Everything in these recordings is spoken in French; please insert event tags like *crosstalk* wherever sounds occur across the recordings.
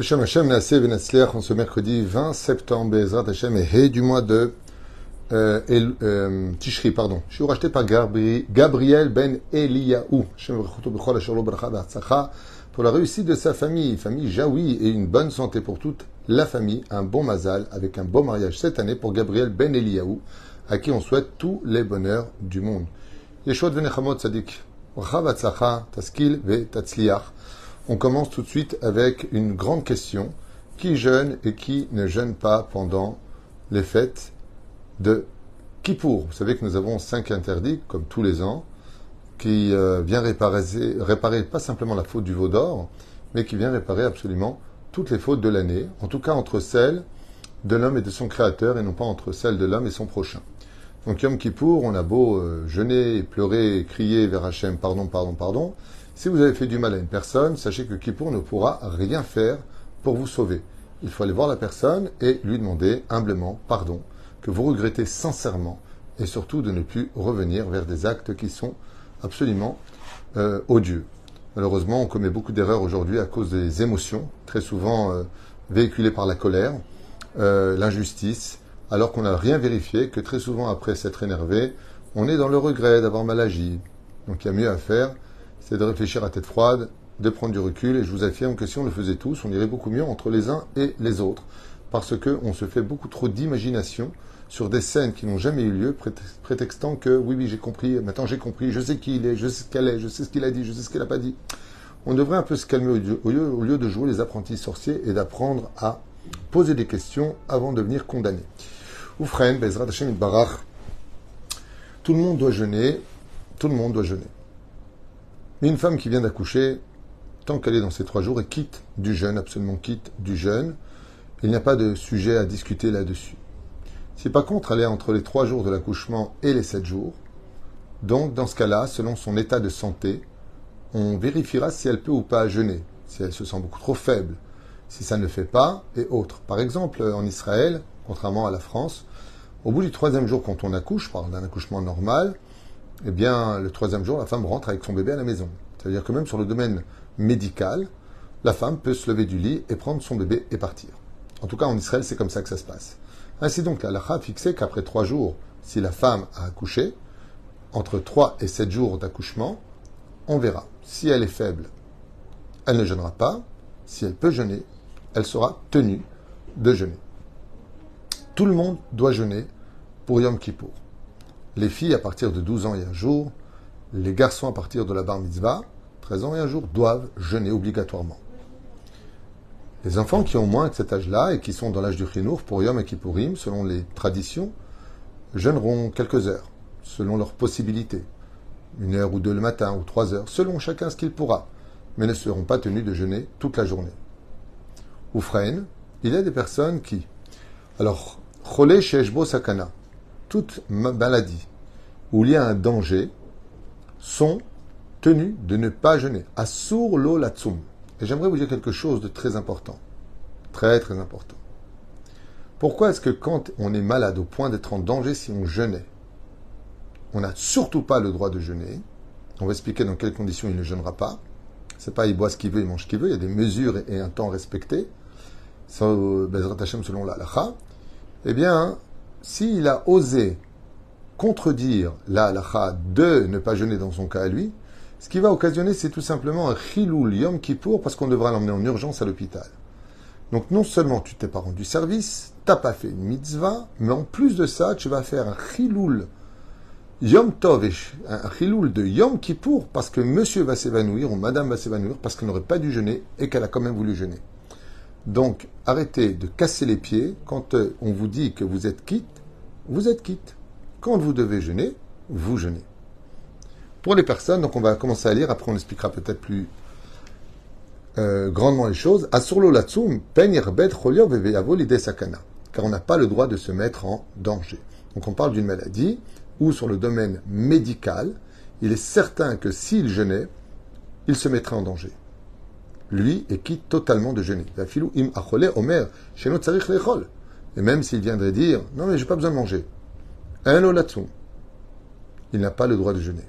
Hashem Hashem Nassé en ce mercredi 20 septembre, Bezrat Hashem et He du mois de euh, El, euh, Tishri, pardon. Je suis racheté par Gabri, Gabriel Ben Be'atzacha. Pour la réussite de sa famille, famille Jaoui et une bonne santé pour toute la famille, un bon mazal avec un beau mariage cette année pour Gabriel Ben Eliyahu, à qui on souhaite tous les bonheurs du monde. Yeshua Venechamot Sadik. Be'atzacha, Taskil Ve Tatzliach. On commence tout de suite avec une grande question. Qui jeûne et qui ne jeûne pas pendant les fêtes de Kippour? Vous savez que nous avons cinq interdits, comme tous les ans, qui euh, vient réparer, pas simplement la faute du veau d'or, mais qui vient réparer absolument toutes les fautes de l'année, en tout cas entre celles de l'homme et de son créateur, et non pas entre celles de l'homme et son prochain. Donc Yom Kippour, on a beau euh, jeûner, pleurer, crier vers Hachem, pardon, pardon, pardon, si vous avez fait du mal à une personne, sachez que Kippour ne pourra rien faire pour vous sauver. Il faut aller voir la personne et lui demander humblement pardon, que vous regrettez sincèrement, et surtout de ne plus revenir vers des actes qui sont absolument euh, odieux. Malheureusement, on commet beaucoup d'erreurs aujourd'hui à cause des émotions, très souvent euh, véhiculées par la colère, euh, l'injustice, alors qu'on n'a rien vérifié, que très souvent après s'être énervé, on est dans le regret d'avoir mal agi. Donc il y a mieux à faire c'est de réfléchir à tête froide, de prendre du recul, et je vous affirme que si on le faisait tous, on irait beaucoup mieux entre les uns et les autres, parce qu'on se fait beaucoup trop d'imagination sur des scènes qui n'ont jamais eu lieu, prétextant que oui, oui, j'ai compris, maintenant j'ai compris, je sais qui il est, je sais ce qu'elle est, je sais ce qu'il a dit, je sais ce qu'elle n'a pas dit. On devrait un peu se calmer au lieu, de jouer les apprentis sorciers et d'apprendre à poser des questions avant de venir condamner. Oufren, Bezrat Hashem Barach, tout le monde doit jeûner, tout le monde doit jeûner. Une femme qui vient d'accoucher, tant qu'elle est dans ces trois jours, et quitte du jeûne, absolument quitte du jeûne, il n'y a pas de sujet à discuter là-dessus. Si par contre elle est entre les trois jours de l'accouchement et les sept jours, donc dans ce cas-là, selon son état de santé, on vérifiera si elle peut ou pas jeûner, si elle se sent beaucoup trop faible, si ça ne le fait pas, et autres. Par exemple, en Israël, contrairement à la France, au bout du troisième jour, quand on accouche, parle d'un accouchement normal, eh bien, le troisième jour, la femme rentre avec son bébé à la maison. C'est-à-dire que même sur le domaine médical, la femme peut se lever du lit et prendre son bébé et partir. En tout cas, en Israël, c'est comme ça que ça se passe. Ainsi donc, la a fixé qu'après trois jours, si la femme a accouché, entre trois et sept jours d'accouchement, on verra. Si elle est faible, elle ne jeûnera pas. Si elle peut jeûner, elle sera tenue de jeûner. Tout le monde doit jeûner pour Yom Kippour les filles à partir de 12 ans et un jour, les garçons à partir de la bar mitzvah, 13 ans et un jour, doivent jeûner obligatoirement. Les enfants qui ont moins que cet âge-là et qui sont dans l'âge du chinour pour Yom et Kippourim, selon les traditions, jeûneront quelques heures, selon leurs possibilités. Une heure ou deux le matin ou trois heures, selon chacun ce qu'il pourra, mais ne seront pas tenus de jeûner toute la journée. Ou il y a des personnes qui. Alors, Chole Sheshbo Sakana, toute maladie où il y a un danger sont tenus de ne pas jeûner. Asur lo latsum. Et j'aimerais vous dire quelque chose de très important. Très très important. Pourquoi est-ce que quand on est malade au point d'être en danger si on jeûnait, on n'a surtout pas le droit de jeûner? On va expliquer dans quelles conditions il ne jeûnera pas. C'est pas il boit ce qu'il veut, il mange ce qu'il veut. Il y a des mesures et un temps respecté. selon la halakha. Eh bien, s'il a osé contredire la halakha de ne pas jeûner dans son cas à lui, ce qui va occasionner, c'est tout simplement un chiloul yom kippour parce qu'on devra l'emmener en urgence à l'hôpital. Donc non seulement tu t'es pas rendu service, t'as pas fait une mitzvah, mais en plus de ça, tu vas faire un chiloul yom tov, un chiloul de yom kippour parce que monsieur va s'évanouir ou madame va s'évanouir parce qu'elle n'aurait pas dû jeûner et qu'elle a quand même voulu jeûner. Donc, arrêtez de casser les pieds. Quand euh, on vous dit que vous êtes quitte, vous êtes quitte. Quand vous devez jeûner, vous jeûnez. Pour les personnes, donc on va commencer à lire, après on expliquera peut-être plus euh, grandement les choses. Asurlo latsum, sakana. Car on n'a pas le droit de se mettre en danger. Donc on parle d'une maladie où sur le domaine médical, il est certain que s'il jeûnait, il se mettrait en danger lui, est quitte totalement de jeûner. omer, Et même s'il viendrait dire, non mais j'ai pas besoin de manger. Il n'a pas le droit de jeûner.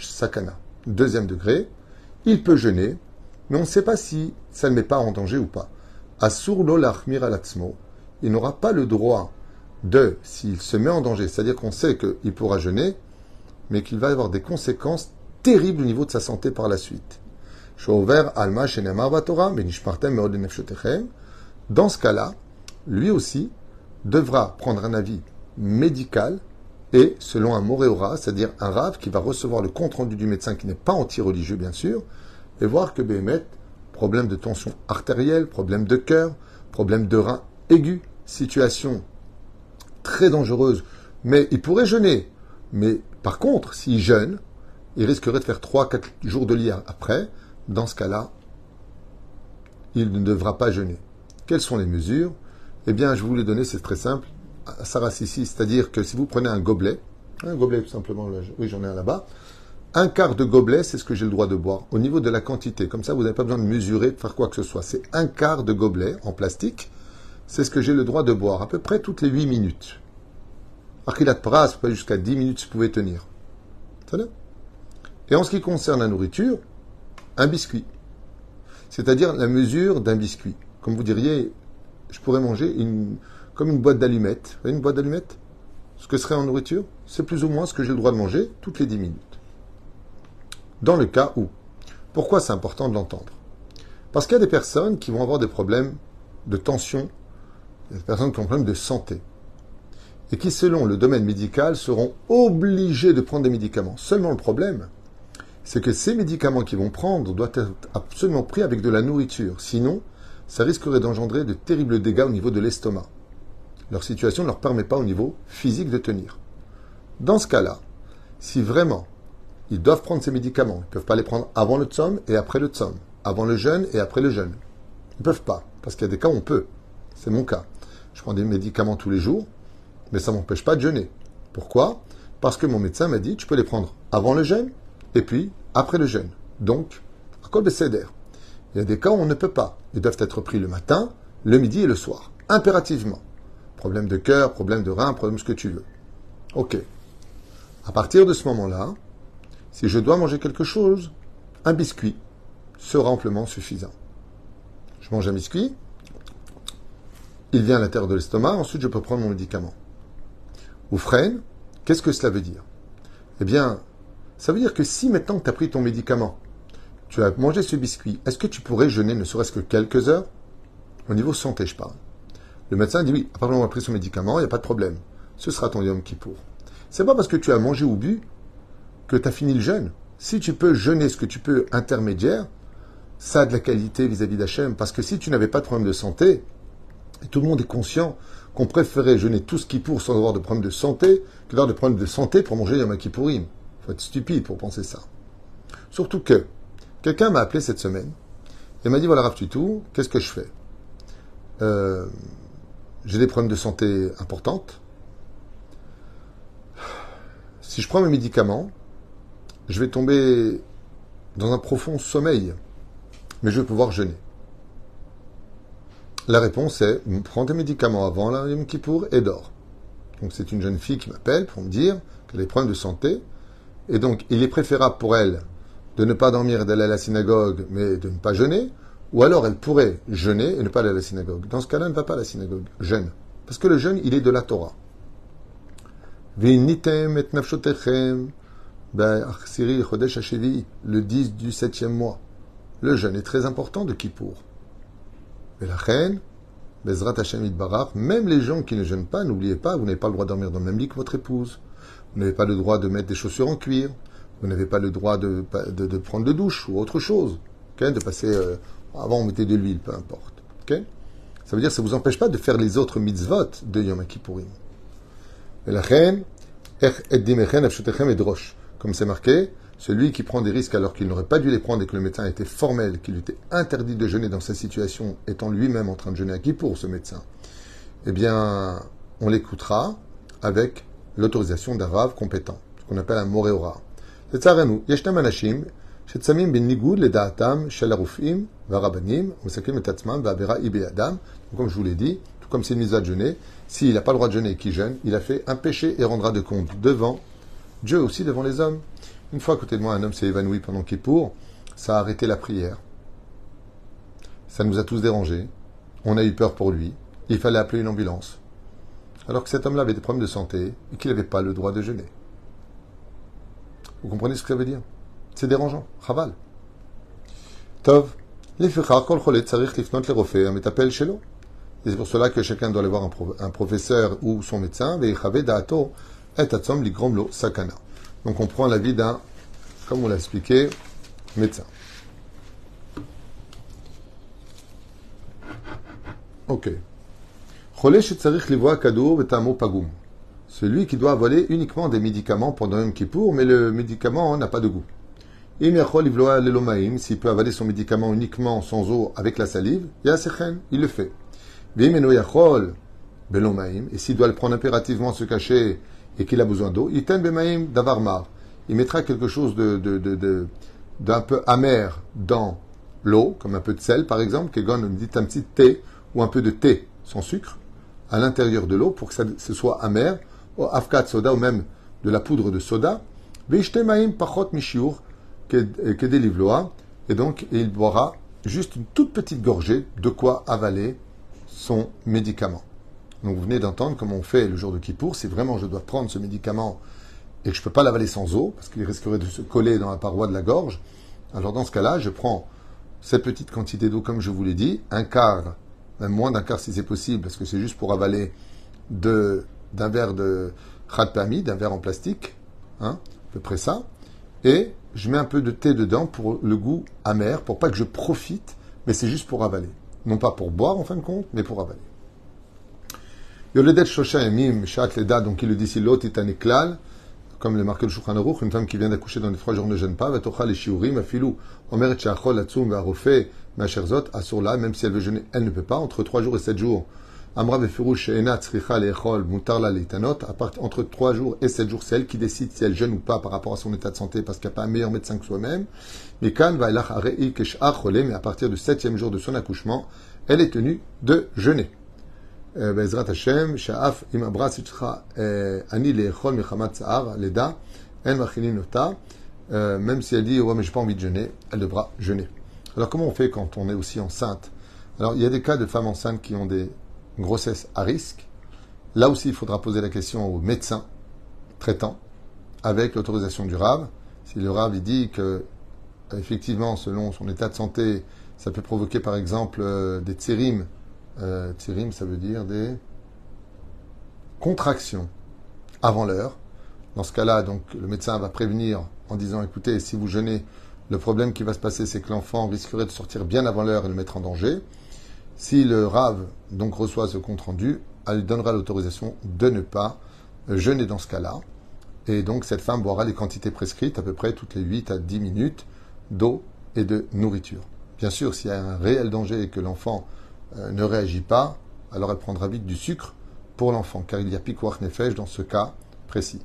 sakana. Deuxième degré, il peut jeûner mais on ne sait pas si ça ne met pas en danger ou pas. Asur lo lachmir alatzmo, il n'aura pas le droit de, s'il se met en danger, c'est-à-dire qu'on sait qu'il pourra jeûner, mais qu'il va avoir des conséquences terribles au niveau de sa santé par la suite. Dans ce cas-là, lui aussi devra prendre un avis médical et selon un moréora, c'est-à-dire un rave qui va recevoir le compte-rendu du médecin qui n'est pas anti-religieux bien sûr, et voir que Béhémet, problème de tension artérielle, problème de cœur, problème de rein aigu, situation très dangereuse, mais il pourrait jeûner. Mais par contre, s'il jeûne, il risquerait de faire 3-4 jours de lit après. Dans ce cas-là, il ne devra pas jeûner. Quelles sont les mesures? Eh bien, je vous les donner, c'est très simple. Sarasisi, c'est-à-dire que si vous prenez un gobelet, un gobelet tout simplement, oui j'en ai un là-bas, un quart de gobelet, c'est ce que j'ai le droit de boire. Au niveau de la quantité, comme ça vous n'avez pas besoin de mesurer, de faire quoi que ce soit. C'est un quart de gobelet en plastique, c'est ce que j'ai le droit de boire, à peu près toutes les 8 minutes. Archilat pras, pas jusqu'à 10 minutes vous pouvez tenir. Et en ce qui concerne la nourriture, un biscuit. C'est-à-dire la mesure d'un biscuit. Comme vous diriez, je pourrais manger comme une boîte d'allumettes. Une boîte d'allumettes? Ce que serait en nourriture, c'est plus ou moins ce que j'ai le droit de manger toutes les 10 minutes. Dans le cas où. Pourquoi c'est important de l'entendre? Parce qu'il y a des personnes qui vont avoir des problèmes de tension, des personnes qui ont des problèmes de santé, et qui, selon le domaine médical, seront obligées de prendre des médicaments. Seulement le problème, c'est que ces médicaments qu'ils vont prendre doivent être absolument pris avec de la nourriture. Sinon, ça risquerait d'engendrer de terribles dégâts au niveau de l'estomac. Leur situation ne leur permet pas au niveau physique de tenir. Dans ce cas-là, si vraiment ils doivent prendre ces médicaments, ils ne peuvent pas les prendre avant le tsom et après le tsom, avant le jeûne et après le jeûne. Ils ne peuvent pas, parce qu'il y a des cas où on peut. C'est mon cas. Je prends des médicaments tous les jours, mais ça ne m'empêche pas de jeûner. Pourquoi? Parce que mon médecin m'a dit, tu peux les prendre avant le jeûne et puis après le jeûne. Donc, à col de céder. Il y a des cas où on ne peut pas. Ils doivent être pris le matin, le midi et le soir, impérativement. Problème de cœur, problème de rein, problème ce que tu veux. Ok. À partir de ce moment-là, si je dois manger quelque chose, un biscuit sera amplement suffisant. Je mange un biscuit, il vient à l'intérieur de l'estomac, ensuite je peux prendre mon médicament. Ou freine, qu'est-ce que cela veut dire? Eh bien, ça veut dire que si maintenant tu as pris ton médicament, tu as mangé ce biscuit, est-ce que tu pourrais jeûner ne serait-ce que quelques heures? Au niveau santé, je parle. Le médecin dit oui, à du pris son médicament, il n'y a pas de problème. Ce sera ton yom pour. C'est pas parce que tu as mangé ou bu que tu as fini le jeûne. Si tu peux jeûner ce que tu peux intermédiaire, ça a de la qualité vis-à-vis d'Hachem. Parce que si tu n'avais pas de problème de santé, et tout le monde est conscient qu'on préférait jeûner tout ce qui pour sans avoir de problème de santé que d'avoir de problèmes de santé pour manger Yom Kippourim. Il faut être stupide pour penser ça. Surtout que quelqu'un m'a appelé cette semaine et m'a dit voilà Rav tout, qu'est-ce que je fais? Euh, J'ai des problèmes de santé importantes. Si je prends mes médicaments, je vais tomber dans un profond sommeil, mais je vais pouvoir jeûner. La réponse est prends tes médicaments avant la Yom Kippour et dors. Donc c'est une jeune fille qui m'appelle pour me dire qu'elle a des problèmes de santé. Et donc il est préférable pour elle de ne pas dormir d'aller à la synagogue, mais de ne pas jeûner. Ou alors elle pourrait jeûner et ne pas aller à la synagogue. Dans ce cas-là, elle ne va pas à la synagogue. Jeûne. Parce que le jeûne, il est de la Torah. Ben, le 10 du 7e mois. Le jeûne est très important de Kippour. Mais la reine, Bezrat même les gens qui ne jeûnent pas, n'oubliez pas, vous n'avez pas le droit de dormir dans le même lit que votre épouse. Vous n'avez pas le droit de mettre des chaussures en cuir. Vous n'avez pas le droit de, prendre de douche ou autre chose. de passer. Euh, avant, on mettait de l'huile, peu importe. ça veut dire que ça ne vous empêche pas de faire les autres mitzvot de Yom Kippourim. Et comme c'est marqué, celui qui prend des risques alors qu'il n'aurait pas dû les prendre et que le médecin était formel, qu'il était interdit de jeûner dans sa situation, étant lui-même en train de jeûner à qui pour ce médecin Eh bien, on l'écoutera avec l'autorisation d'un rave compétent, ce qu'on appelle un moréora. C'est ישנם אנשים שצמים בניגוד לדעתם של הרופאים והרבנים ומסכנים את עצמם והעבירה היא בידם. Comme je vous l'ai dit, tout comme c'est une mise à jeûner, s'il n'a pas le droit de jeûner et qu'il jeûne, il a fait un péché et rendra de compte devant Dieu aussi, devant les hommes. Une fois à côté de moi, un homme s'est évanoui pendant pour, ça a arrêté la prière. ça nous a tous dérangés, on a eu peur pour lui, il fallait appeler une ambulance. Alors que cet homme-là avait des problèmes de santé et qu'il n'avait pas le droit de jeûner. Vous comprenez ce que ça veut dire? C'est dérangeant. Chaval. Tov. Et c'est pour cela que chacun doit aller voir un, professeur ou son médecin. Donc on prend l'avis d'un, comme on l'a expliqué, médecin. Ok. Celui qui doit avaler uniquement des médicaments pendant un Kippour, mais le médicament n'a pas de goût. S'il peut avaler son médicament uniquement sans eau avec la salive, il le fait. Et s'il doit le prendre impérativement, se cacher et qu'il a besoin d'eau, il mettra quelque chose de, d'un peu amer dans l'eau, comme un peu de sel par exemple, qui dit un petit thé ou un peu de thé sans sucre à l'intérieur de l'eau pour que ça, ce soit amer, afkat soda ou même de la poudre de soda. pachot et donc il boira juste une toute petite gorgée de quoi avaler son médicament. Donc vous venez d'entendre comment on fait le jour de Kippour. Si vraiment je dois prendre ce médicament et que je ne peux pas l'avaler sans eau, parce qu'il risquerait de se coller dans la paroi de la gorge, alors dans ce cas-là, je prends cette petite quantité d'eau, comme je vous l'ai dit, un quart, même moins d'un quart si c'est possible, parce que c'est juste pour avaler d'un verre de khatpami, d'un verre en plastique, hein, à peu près ça, et je mets un peu de thé dedans pour le goût amer, pour pas que je profite, mais c'est juste pour avaler. Non pas pour boire en fin de compte, mais pour avaler. Yoledet Shosha Emim, donc il le dit si l'autre est un éclal, comme le marqué le Shulchan une femme qui vient d'accoucher dans les trois jours ne gêne pas, Vatocha les shiurim, afilou, Omer Tchachol, Atzum, Varofe, Macherzot, Asurla, même si elle veut jeûner, elle ne peut pas, entre trois jours et sept jours. Amra entre 3 jours et 7 jours, c'est elle qui décide si elle jeûne ou pas par rapport à son état de santé parce qu'il n'y a pas un meilleur médecin que soi-même. Mais à partir du 7 jour de son accouchement, elle est tenue de jeûner. Même si elle dit, ouais, mais n'ai pas envie de jeûner, elle devra jeûner. Alors, comment on fait quand on est aussi enceinte? Alors, il y a des cas de femmes enceintes qui ont des grossesses à risque. Là aussi il faudra poser la question au médecin traitant avec l'autorisation du RAV. Si le RAV dit que effectivement selon son état de santé, ça peut provoquer par exemple des tsérimes euh, ça veut dire des contractions avant l'heure. Dans ce cas-là, donc, le médecin va prévenir en disant écoutez, si vous jeûnez, le problème qui va se passer, c'est que l'enfant risquerait de sortir bien avant l'heure et le mettre en danger. Si le rave donc reçoit ce compte rendu, elle lui donnera l'autorisation de ne pas jeûner dans ce cas-là. Et donc cette femme boira les quantités prescrites, à peu près toutes les 8 à 10 minutes, d'eau et de nourriture. Bien sûr, s'il y a un réel danger et que l'enfant euh, ne réagit pas, alors elle prendra vite du sucre pour l'enfant, car il y a piquoir nefesh dans ce cas précis.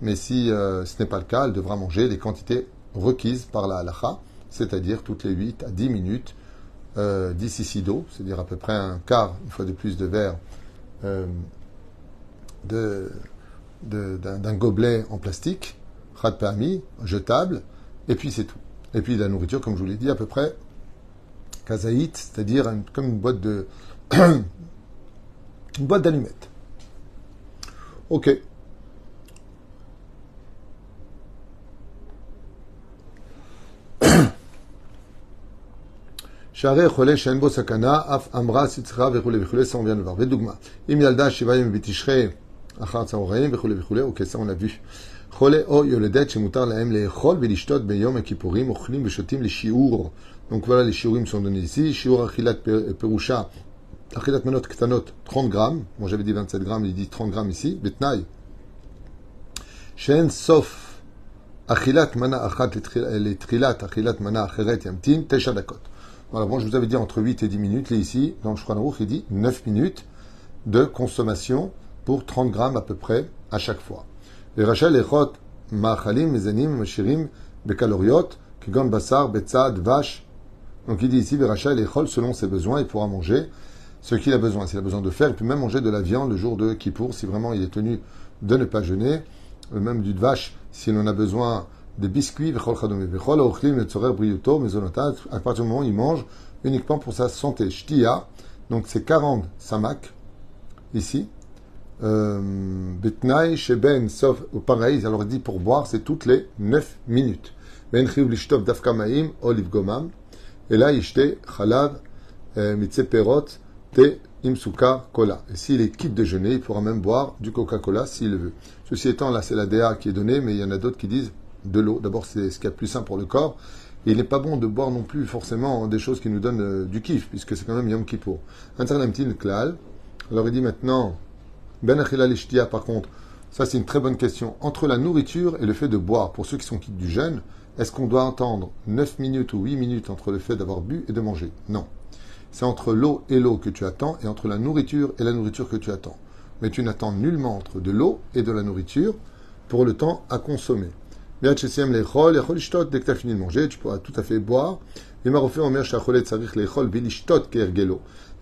Mais si euh, ce n'est pas le cas, elle devra manger les quantités requises par la halacha, c'est-à-dire toutes les 8 à 10 minutes euh, d'ici d'eau, c'est-à-dire à peu près un quart, une fois de plus, de verre euh, d'un gobelet en plastique, rat jetable, et puis c'est tout. Et puis la nourriture, comme je vous l'ai dit, à peu près kazaït, c'est-à-dire comme une boîte de *coughs* une boîte d'allumettes. Ok. *coughs* שערי חולה שאין בו סכנה, אף אמרה סצרה וכולי וכולי, ça on vient de voir. ודוגמה, אם ילדה שבעה ימים בתשרי אחר צהריים וכולי וכולי, אוקיי, ça on l'a vu. חולה או יולדת שמותר להם לאכול ולשתות ביום הכיפורים, אוכלים ושותים לשיעור donc voilà, les shiurim sont donnés ici. Shiur achilat perusha, achilat menot ktanot, 30 grammes. Moi j'avais dit 27 grammes, il dit 30 grammes ici. Betnaï. Shen sof, achilat mana achat les trilat, achilat mana acheret yamtin, tesha dakot. Bon, je vous avais dit entre 8 et 10 minutes. Là, ici, dans le Shulchan il dit 9 minutes de consommation pour 30 grammes à peu près à chaque fois. Les rachel echot ma'achalim, mezanim, bekaloriot, kigon basar, betzad, vache, donc il dit ici, Veracha l'échol selon ses besoins, il pourra manger ce qu'il a besoin. S'il a besoin de faire, il peut même manger de la viande le jour de Kippour, si vraiment il est tenu de ne pas jeûner, même du vache, s'il en a besoin des biscuits, à partir du moment où il mange uniquement pour sa santé. Shtia, donc c'est 40 samak, ici. Euh, Betnaï, Sheben, sauf, pareil, alors dit pour boire, c'est toutes les 9 minutes. Olive gomam. Et là, ishte, chalav, euh, mitse perot, te, imsuka, cola. Et s'il est quitte déjeuner, il pourra même boire du Coca-Cola s'il veut. Ceci étant, là, c'est la DA qui est donnée, mais il y en a d'autres qui disent de l'eau. D'abord, c'est ce qui est plus sain pour le corps. il n'est pas bon de boire non plus forcément des choses qui nous donnent euh, du kiff, puisque c'est quand même Yom Kippour. Petit klal. Alors il dit maintenant, Ben Achila par contre, ça c'est une très bonne question. Entre la nourriture et le fait de boire, pour ceux qui sont quittes du jeûne, est-ce qu'on doit attendre 9 minutes ou 8 minutes entre le fait d'avoir bu et de manger? Non. C'est entre l'eau et l'eau que tu attends et entre la nourriture et la nourriture que tu attends. Mais tu n'attends nullement entre de l'eau et de la nourriture pour le temps à consommer. Dès que tu as fini de manger, tu pourras tout à fait boire.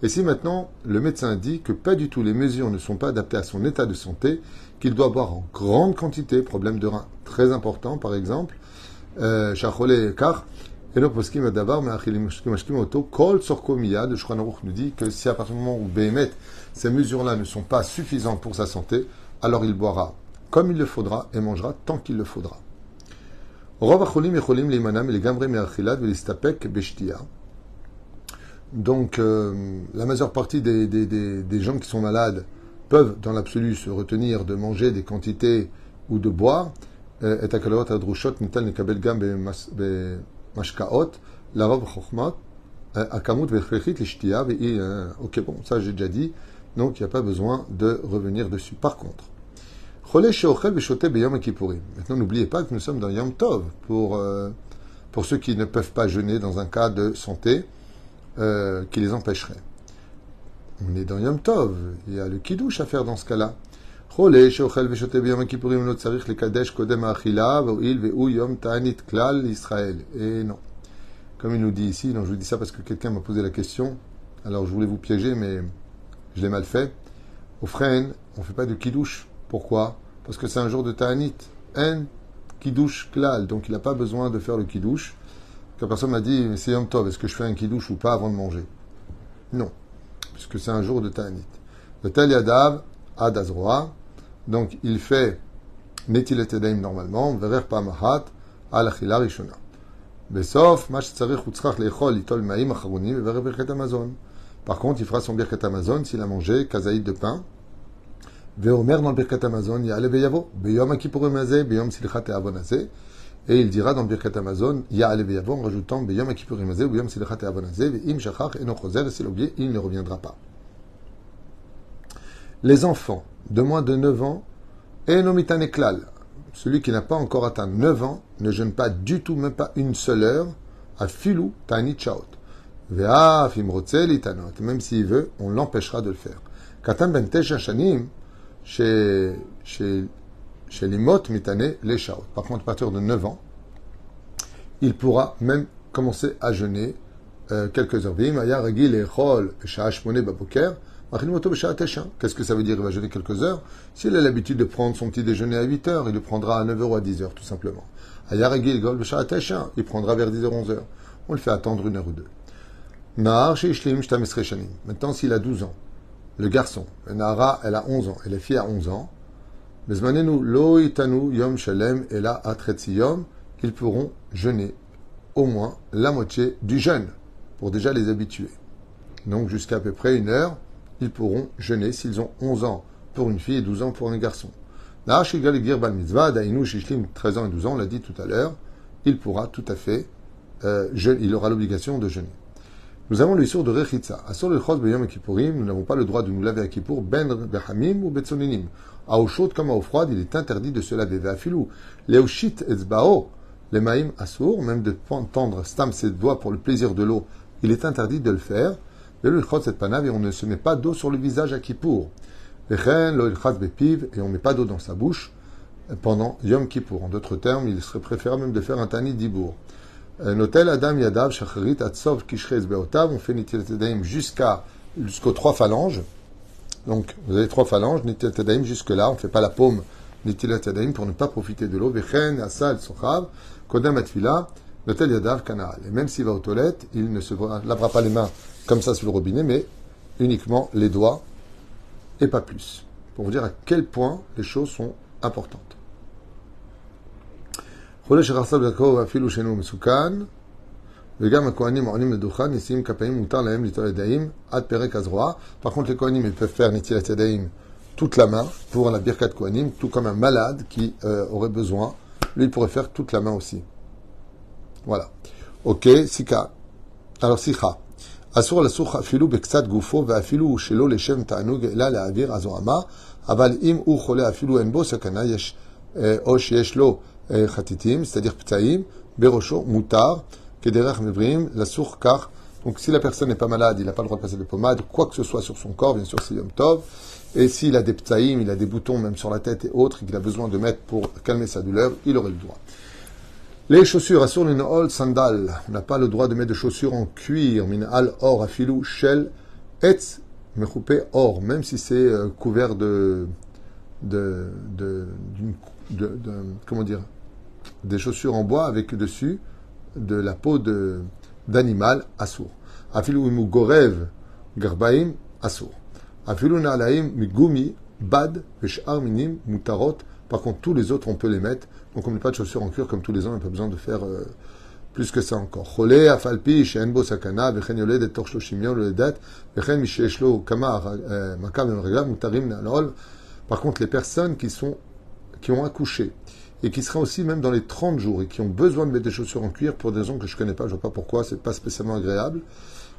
Et si maintenant le médecin dit que pas du tout les mesures ne sont pas adaptées à son état de santé, qu'il doit boire en grande quantité, problème de rein très important par exemple, euh, car et le poskim d'abord, kol de nous dit que si à partir du moment où Béhémet, ces mesures-là ne sont pas suffisantes pour sa santé, alors il boira comme il le faudra et mangera tant qu'il le faudra. Donc, euh, la majeure partie des, des, des, gens qui sont malades peuvent, dans l'absolu, se retenir de manger des quantités ou de boire. Euh, et chokhmat, akamut Ok, bon, ça j'ai déjà dit, donc il n'y a pas besoin de revenir dessus. Par contre, Maintenant, n'oubliez pas que nous sommes dans Yom Tov pour, euh, pour ceux qui ne peuvent pas jeûner dans un cas de santé euh, qui les empêcherait. On est dans Yom Tov. Il y a le kiddush à faire dans ce cas-là. Et non. Comme il nous dit ici, donc je vous dis ça parce que quelqu'un m'a posé la question. Alors je voulais vous piéger, mais je l'ai mal fait. Au frein, on ne fait pas de kiddush. Pourquoi? Parce que c'est un jour de Ta'anit. En Kiddush Klal. Donc il n'a pas besoin de faire le Kiddush. La personne m'a dit C'est Yom Tov, est-ce que je fais un Kiddush ou pas avant de manger? Non. Puisque c'est un jour de Ta'anit. Le Tel Yadav, Adazroa. Donc il fait Netilet Edaim normalement, Verer Pamahat, Al Achila Rishona. Besof, Mash Tzarech Utzrach Lechol, Itol Maim, Acharonim, Verer Birket Amazon. Par contre, il fera son Birket Amazon s'il a mangé kazaïd de pain Veomer dans le Birkat Amazon, Ya'ale Veyavo, Beyom Akipurim Azeh, Beyom Silchat Avon Azeh. Et il dira dans le Birkat Amazon, Ya'ale Veyavo, en rajoutant Beyom Akipurim Azeh, Beyom Silchat Avon Azeh, Ve'im Shachach, et non Choser, s'il oublié, il ne reviendra pas. Les enfants de moins de 9 ans, Enomitan Eklal, celui qui n'a pas encore atteint 9 ans, ne jeûne pas du tout, même pas une seule heure, à Filou Tani Chaot. Ve'af Imrotzel Itanot, même s'il veut, on l'empêchera de le faire. Katan Ben Tesha Shanim, chez, chez, chez les mottes mitanées, les shaot. Par contre, à partir de 9 ans, il pourra même commencer à jeûner euh, quelques heures. Qu'est-ce que ça veut dire? Il va jeûner quelques heures. S'il a l'habitude de prendre son petit déjeuner à 8 heures, il le prendra à 9 heures ou à 10 heures, tout simplement. Il prendra vers 10 heures, 11 heures. On le fait attendre une heure ou deux. Maintenant, s'il a 12 ans, le garçon. Nara, elle a 11 ans. Et la fille a 11 ans. Bezmanenu lo itanu yom shalem et la yom. Ils pourront jeûner au moins la moitié du jeûne pour déjà les habituer. Donc jusqu'à à peu près une heure, ils pourront jeûner s'ils ont 11 ans pour une fille et 12 ans pour un garçon. 13 ans et 12 ans, on l'a dit tout à l'heure, il pourra tout à fait, euh, il aura l'obligation de jeûner. Nous avons l'issue de Rechitza. Asor le Chos Beyom Kippourim, nous n'avons pas le droit de nous laver à Kippour, ben Behamim ou Betsoninim. À eau chaude comme à eau froide, il est interdit de se laver. Ve'afilou, Leoshit Etzbao, les Maïm Assour, même de tendre Stam ses doigts pour le plaisir de l'eau, il est interdit de le faire. Le et on ne se met pas d'eau sur le visage à Kippour. Et on ne met pas d'eau dans sa bouche pendant Yom Kippour. En d'autres termes, il serait préférable même de faire un Tani Dibour. Notel Adam Yadav Shacharit Atzov Kishrez Beotav, on fait Nitilat jusqu'à jusqu'aux trois phalanges. Donc vous avez trois phalanges, Nitilat jusque là, on ne fait pas la paume Nitilat pour ne pas profiter de l'eau. Vechen Asal Sochav Kodam Atfila Le tel yadav canal. Et même s'il va aux toilettes, il ne se lavera pas les mains comme ça sur le robinet, mais uniquement les doigts et pas plus. Pour vous dire à quel point les choses sont importantes. Par contre, les Kohanim, ils peuvent faire Nitilat Yadayim toute la main pour la Birkat Kohanim, tout comme un malade qui euh, aurait besoin. Lui, il pourrait faire toute la main aussi. Voilà. Ok, Sika. Alors, Sikha. אסור לסוך אפילו בקצת גופו ואפילו שלא לשם תענוג אלא להעביר הזוהמה, אבל אם הוא חולה אפילו אין בו סכנה יש, או שיש לו Euh, c'est-à-dire Ptaim, Berosho, Moutar, Kederach Mibrim, Lasour, Kar. Donc si la personne n'est pas malade, il n'a pas le droit de passer de pommade, quoi que ce soit sur son corps, bien sûr c'est Yom Tov. Et s'il a des Ptaim, il a des boutons même sur la tête et autres, qu'il a besoin de mettre pour calmer sa douleur, il aurait le droit. Les chaussures, assur minhal sandal. On n'a pas le droit de mettre de chaussures en cuir, minhal or, afilou, shell, etz, mechoupé or, même si c'est euh, couvert de, de, de, de comment dire, des chaussures en bois avec dessus de la peau d'animal assour. Afilu imu gorev garbaim assour. Afilu nalaim migumi bad veshar minim mutarot. Par contre, tous les autres, on peut les mettre. Donc, on met pas de chaussures en cuir comme tous les ans, on n'a pas besoin de faire euh, plus que ça encore. Chole afalpi she'en bo sakana v'chen yoledet toch shloshim yom yoledet v'chen mishesh lo kama euh, makam mutarim nalol. Par contre, les personnes qui sont qui ont accouché et qui sera aussi même dans les 30 jours et qui ont besoin de mettre des chaussures en cuir pour des raisons que je ne connais pas, je ne vois pas pourquoi, c'est pas spécialement agréable.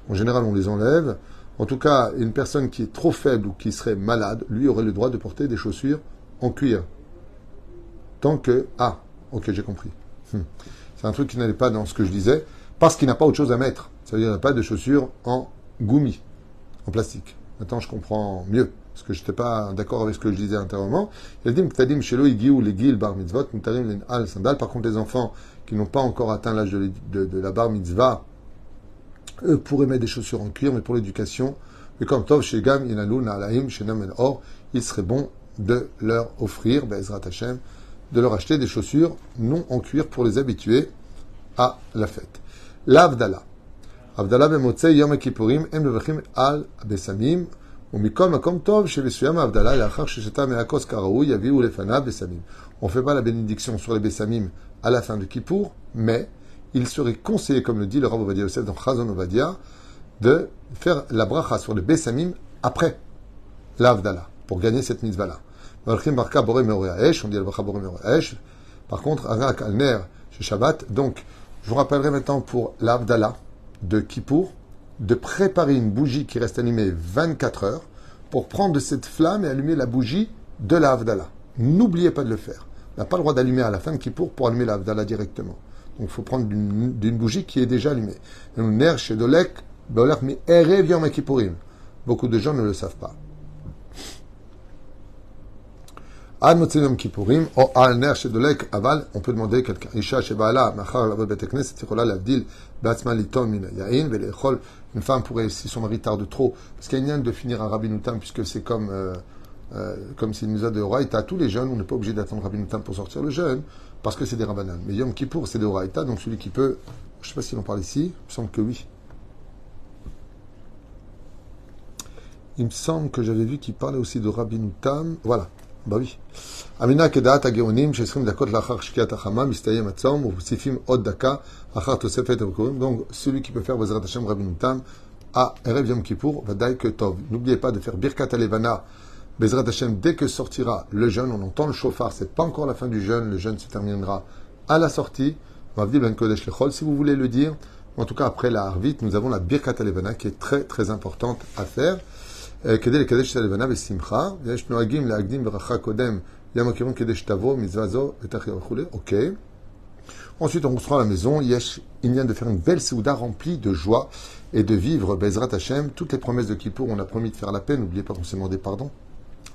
En général, on les enlève. En tout cas, une personne qui est trop faible ou qui serait malade, lui aurait le droit de porter des chaussures en cuir. Tant que... Ah, ok, j'ai compris. Hmm. C'est un truc qui n'allait pas dans ce que je disais, parce qu'il n'a pas autre chose à mettre. Ça veut dire qu'il n'a pas de chaussures en goumi, en plastique. Maintenant, je comprends mieux parce que je n'étais pas d'accord avec ce que je disais Sandal. Par contre, les enfants qui n'ont pas encore atteint l'âge de, la Bar Mitzvah, eux pourraient mettre des chaussures en cuir, mais pour l'éducation, mais il serait bon de leur offrir, Hashem, de leur acheter des chaussures non en cuir pour les habituer à la fête. L'Avdallah. Avdallah ben Yom Em Al Besamim, on fait pas la bénédiction sur les Bessamim à la fin de Kippour, mais il serait conseillé, comme le dit le Rav Ovadia dans Chazon de faire la bracha sur les Bessamim après l'Avdala, pour gagner cette mitzvah-là. Dit Par contre. Donc, je vous rappellerai maintenant pour l'Avdala de Kippour, de préparer une bougie qui reste animée 24 heures pour prendre cette flamme et allumer la bougie de la. N'oubliez pas de le faire. On n'a pas le droit d'allumer à la fin de Kippour pour allumer la Havdalah directement. Donc il faut prendre d'une bougie qui est déjà allumée. Beaucoup de gens ne le savent pas. Al Motsim Kippourim, O Al Ner Shedolek, Aval, on peut demander quelqu'un. Isha Machar, la Beteknes, Lavdil, Batsman Min Yain, Velechol. Une femme pourrait, si son mari tarde trop, parce qu'il y a une de finir un Rabinoutam, puisque c'est comme, euh, euh, comme c'est une misa de Horaïta. Tous les jeunes, on n'est pas obligé d'attendre Rabinoutam pour sortir le jeune, parce que c'est des Rabbanan. Mais Yom Kippour, c'est de Horaïta, donc celui qui peut, je ne sais pas s'il en parle ici, il me semble que oui. Il me semble que j'avais vu qu'il parlait aussi de Rabinoutam. Voilà bah oui. Amina Kedat Ageonim, Shesrim Dakot Lachar Shkiat Achama, Mistayem Atzom, Usifim Od Daka, Achar Tosefet Rukurim. Donc, celui qui peut faire Bazarat Hashem Rabbi Tam à Erev Yom Kippour, Vadaï Ketov. N'oubliez pas de faire Birkat Alevana, Bezrat Hashem, dès que sortira le jeûne, on entend le chauffard, c'est pas encore la fin du jeûne, le jeûne se terminera à la sortie. Mavdi Ben Kodesh Lechol, si vous voulez le dire. En tout cas, après la Harvit, nous avons la Birkat Alevana qui est très très importante à faire. כדי לקדש את הלבנה בשמחה, ויש נוהגים להקדים ברכה קודם יום הכיוון כדי שתבוא מצווה זו ותחיה וכולי, ok. Ensuite, on construit à la maison, yesh, il vient de faire une belle souda remplie de joie et de vivre Bezrat Hashem. Toutes les promesses de Kippour, on a promis de faire la paix, n'oubliez pas qu'on s'est demandé pardon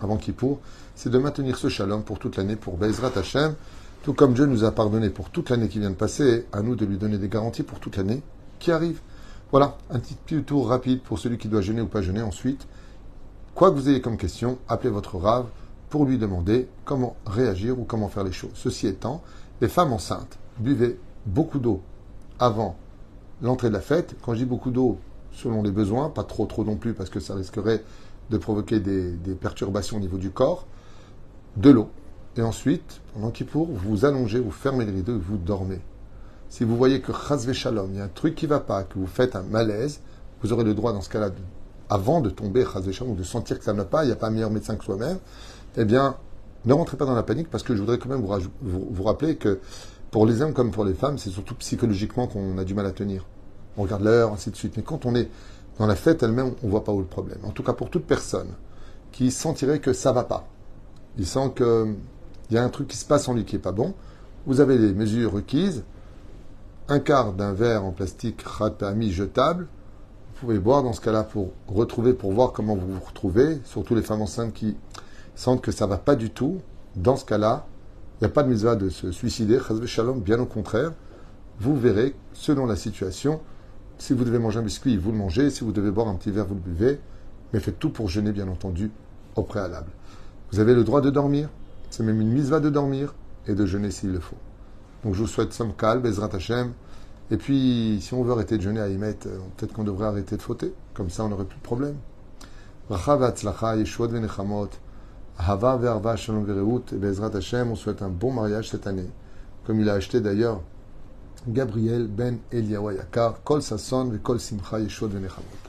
avant Kippour, c'est de maintenir ce shalom pour toute l'année, pour Bezrat Hashem. Tout comme Dieu nous a pardonné pour toute l'année qui vient de passer, à nous de lui donner des garanties pour toute l'année qui arrive. Voilà, un petit tour rapide pour celui qui doit jeûner ou pas jeûner ensuite. Quoi que vous ayez comme question, appelez votre rave pour lui demander comment réagir ou comment faire les choses. Ceci étant, les femmes enceintes, buvez beaucoup d'eau avant l'entrée de la fête. Quand je dis beaucoup d'eau, selon les besoins, pas trop trop non plus parce que ça risquerait de provoquer des, perturbations au niveau du corps, de l'eau. Et ensuite, pendant Kippour, vous vous allongez, vous fermez les rideaux et vous dormez. Si vous voyez que Chazve Shalom, il y a un truc qui va pas, que vous faites un malaise, vous aurez le droit dans ce cas-là, de- avant de tomber ou de sentir que ça ne va pas, il n'y a pas un meilleur médecin que soi-même, eh bien, ne rentrez pas dans la panique parce que je voudrais quand même vous, rappeler que pour les hommes comme pour les femmes, c'est surtout psychologiquement qu'on a du mal à tenir. On regarde l'heure, ainsi de suite. Mais quand on est dans la fête elle-même, on voit pas où le problème. En tout cas, pour toute personne qui sentirait que ça va pas, il sent que il y a un truc qui se passe en lui qui est pas bon, vous avez les mesures requises, un quart d'un verre en plastique Khatami jetable, pouvez boire dans ce cas-là pour retrouver, pour voir comment vous vous retrouvez, surtout les femmes enceintes qui sentent que ça va pas du tout. Dans ce cas-là, il n'y a pas de mitzvah de se suicider, shalom, bien au contraire. Vous verrez, selon la situation, si vous devez manger un biscuit, vous le mangez, si vous devez boire un petit verre, vous le buvez, mais faites tout pour jeûner, bien entendu, au préalable. Vous avez le droit de dormir, c'est même une mitzvah de dormir et de jeûner s'il le faut. Donc je vous souhaite somme calme, Bezrat Hashem. Et puis, si on veut arrêter de jeûner à Imet, euh, peut-être qu'on devrait arrêter de fauter. Comme ça, on n'aurait plus de problème. Hashem, on souhaite un bon mariage cette année. Comme il a acheté d'ailleurs Gabriel ben Eliyahu Yakar, kol sasson ve'kol simcha, yeshuot v'nechamot.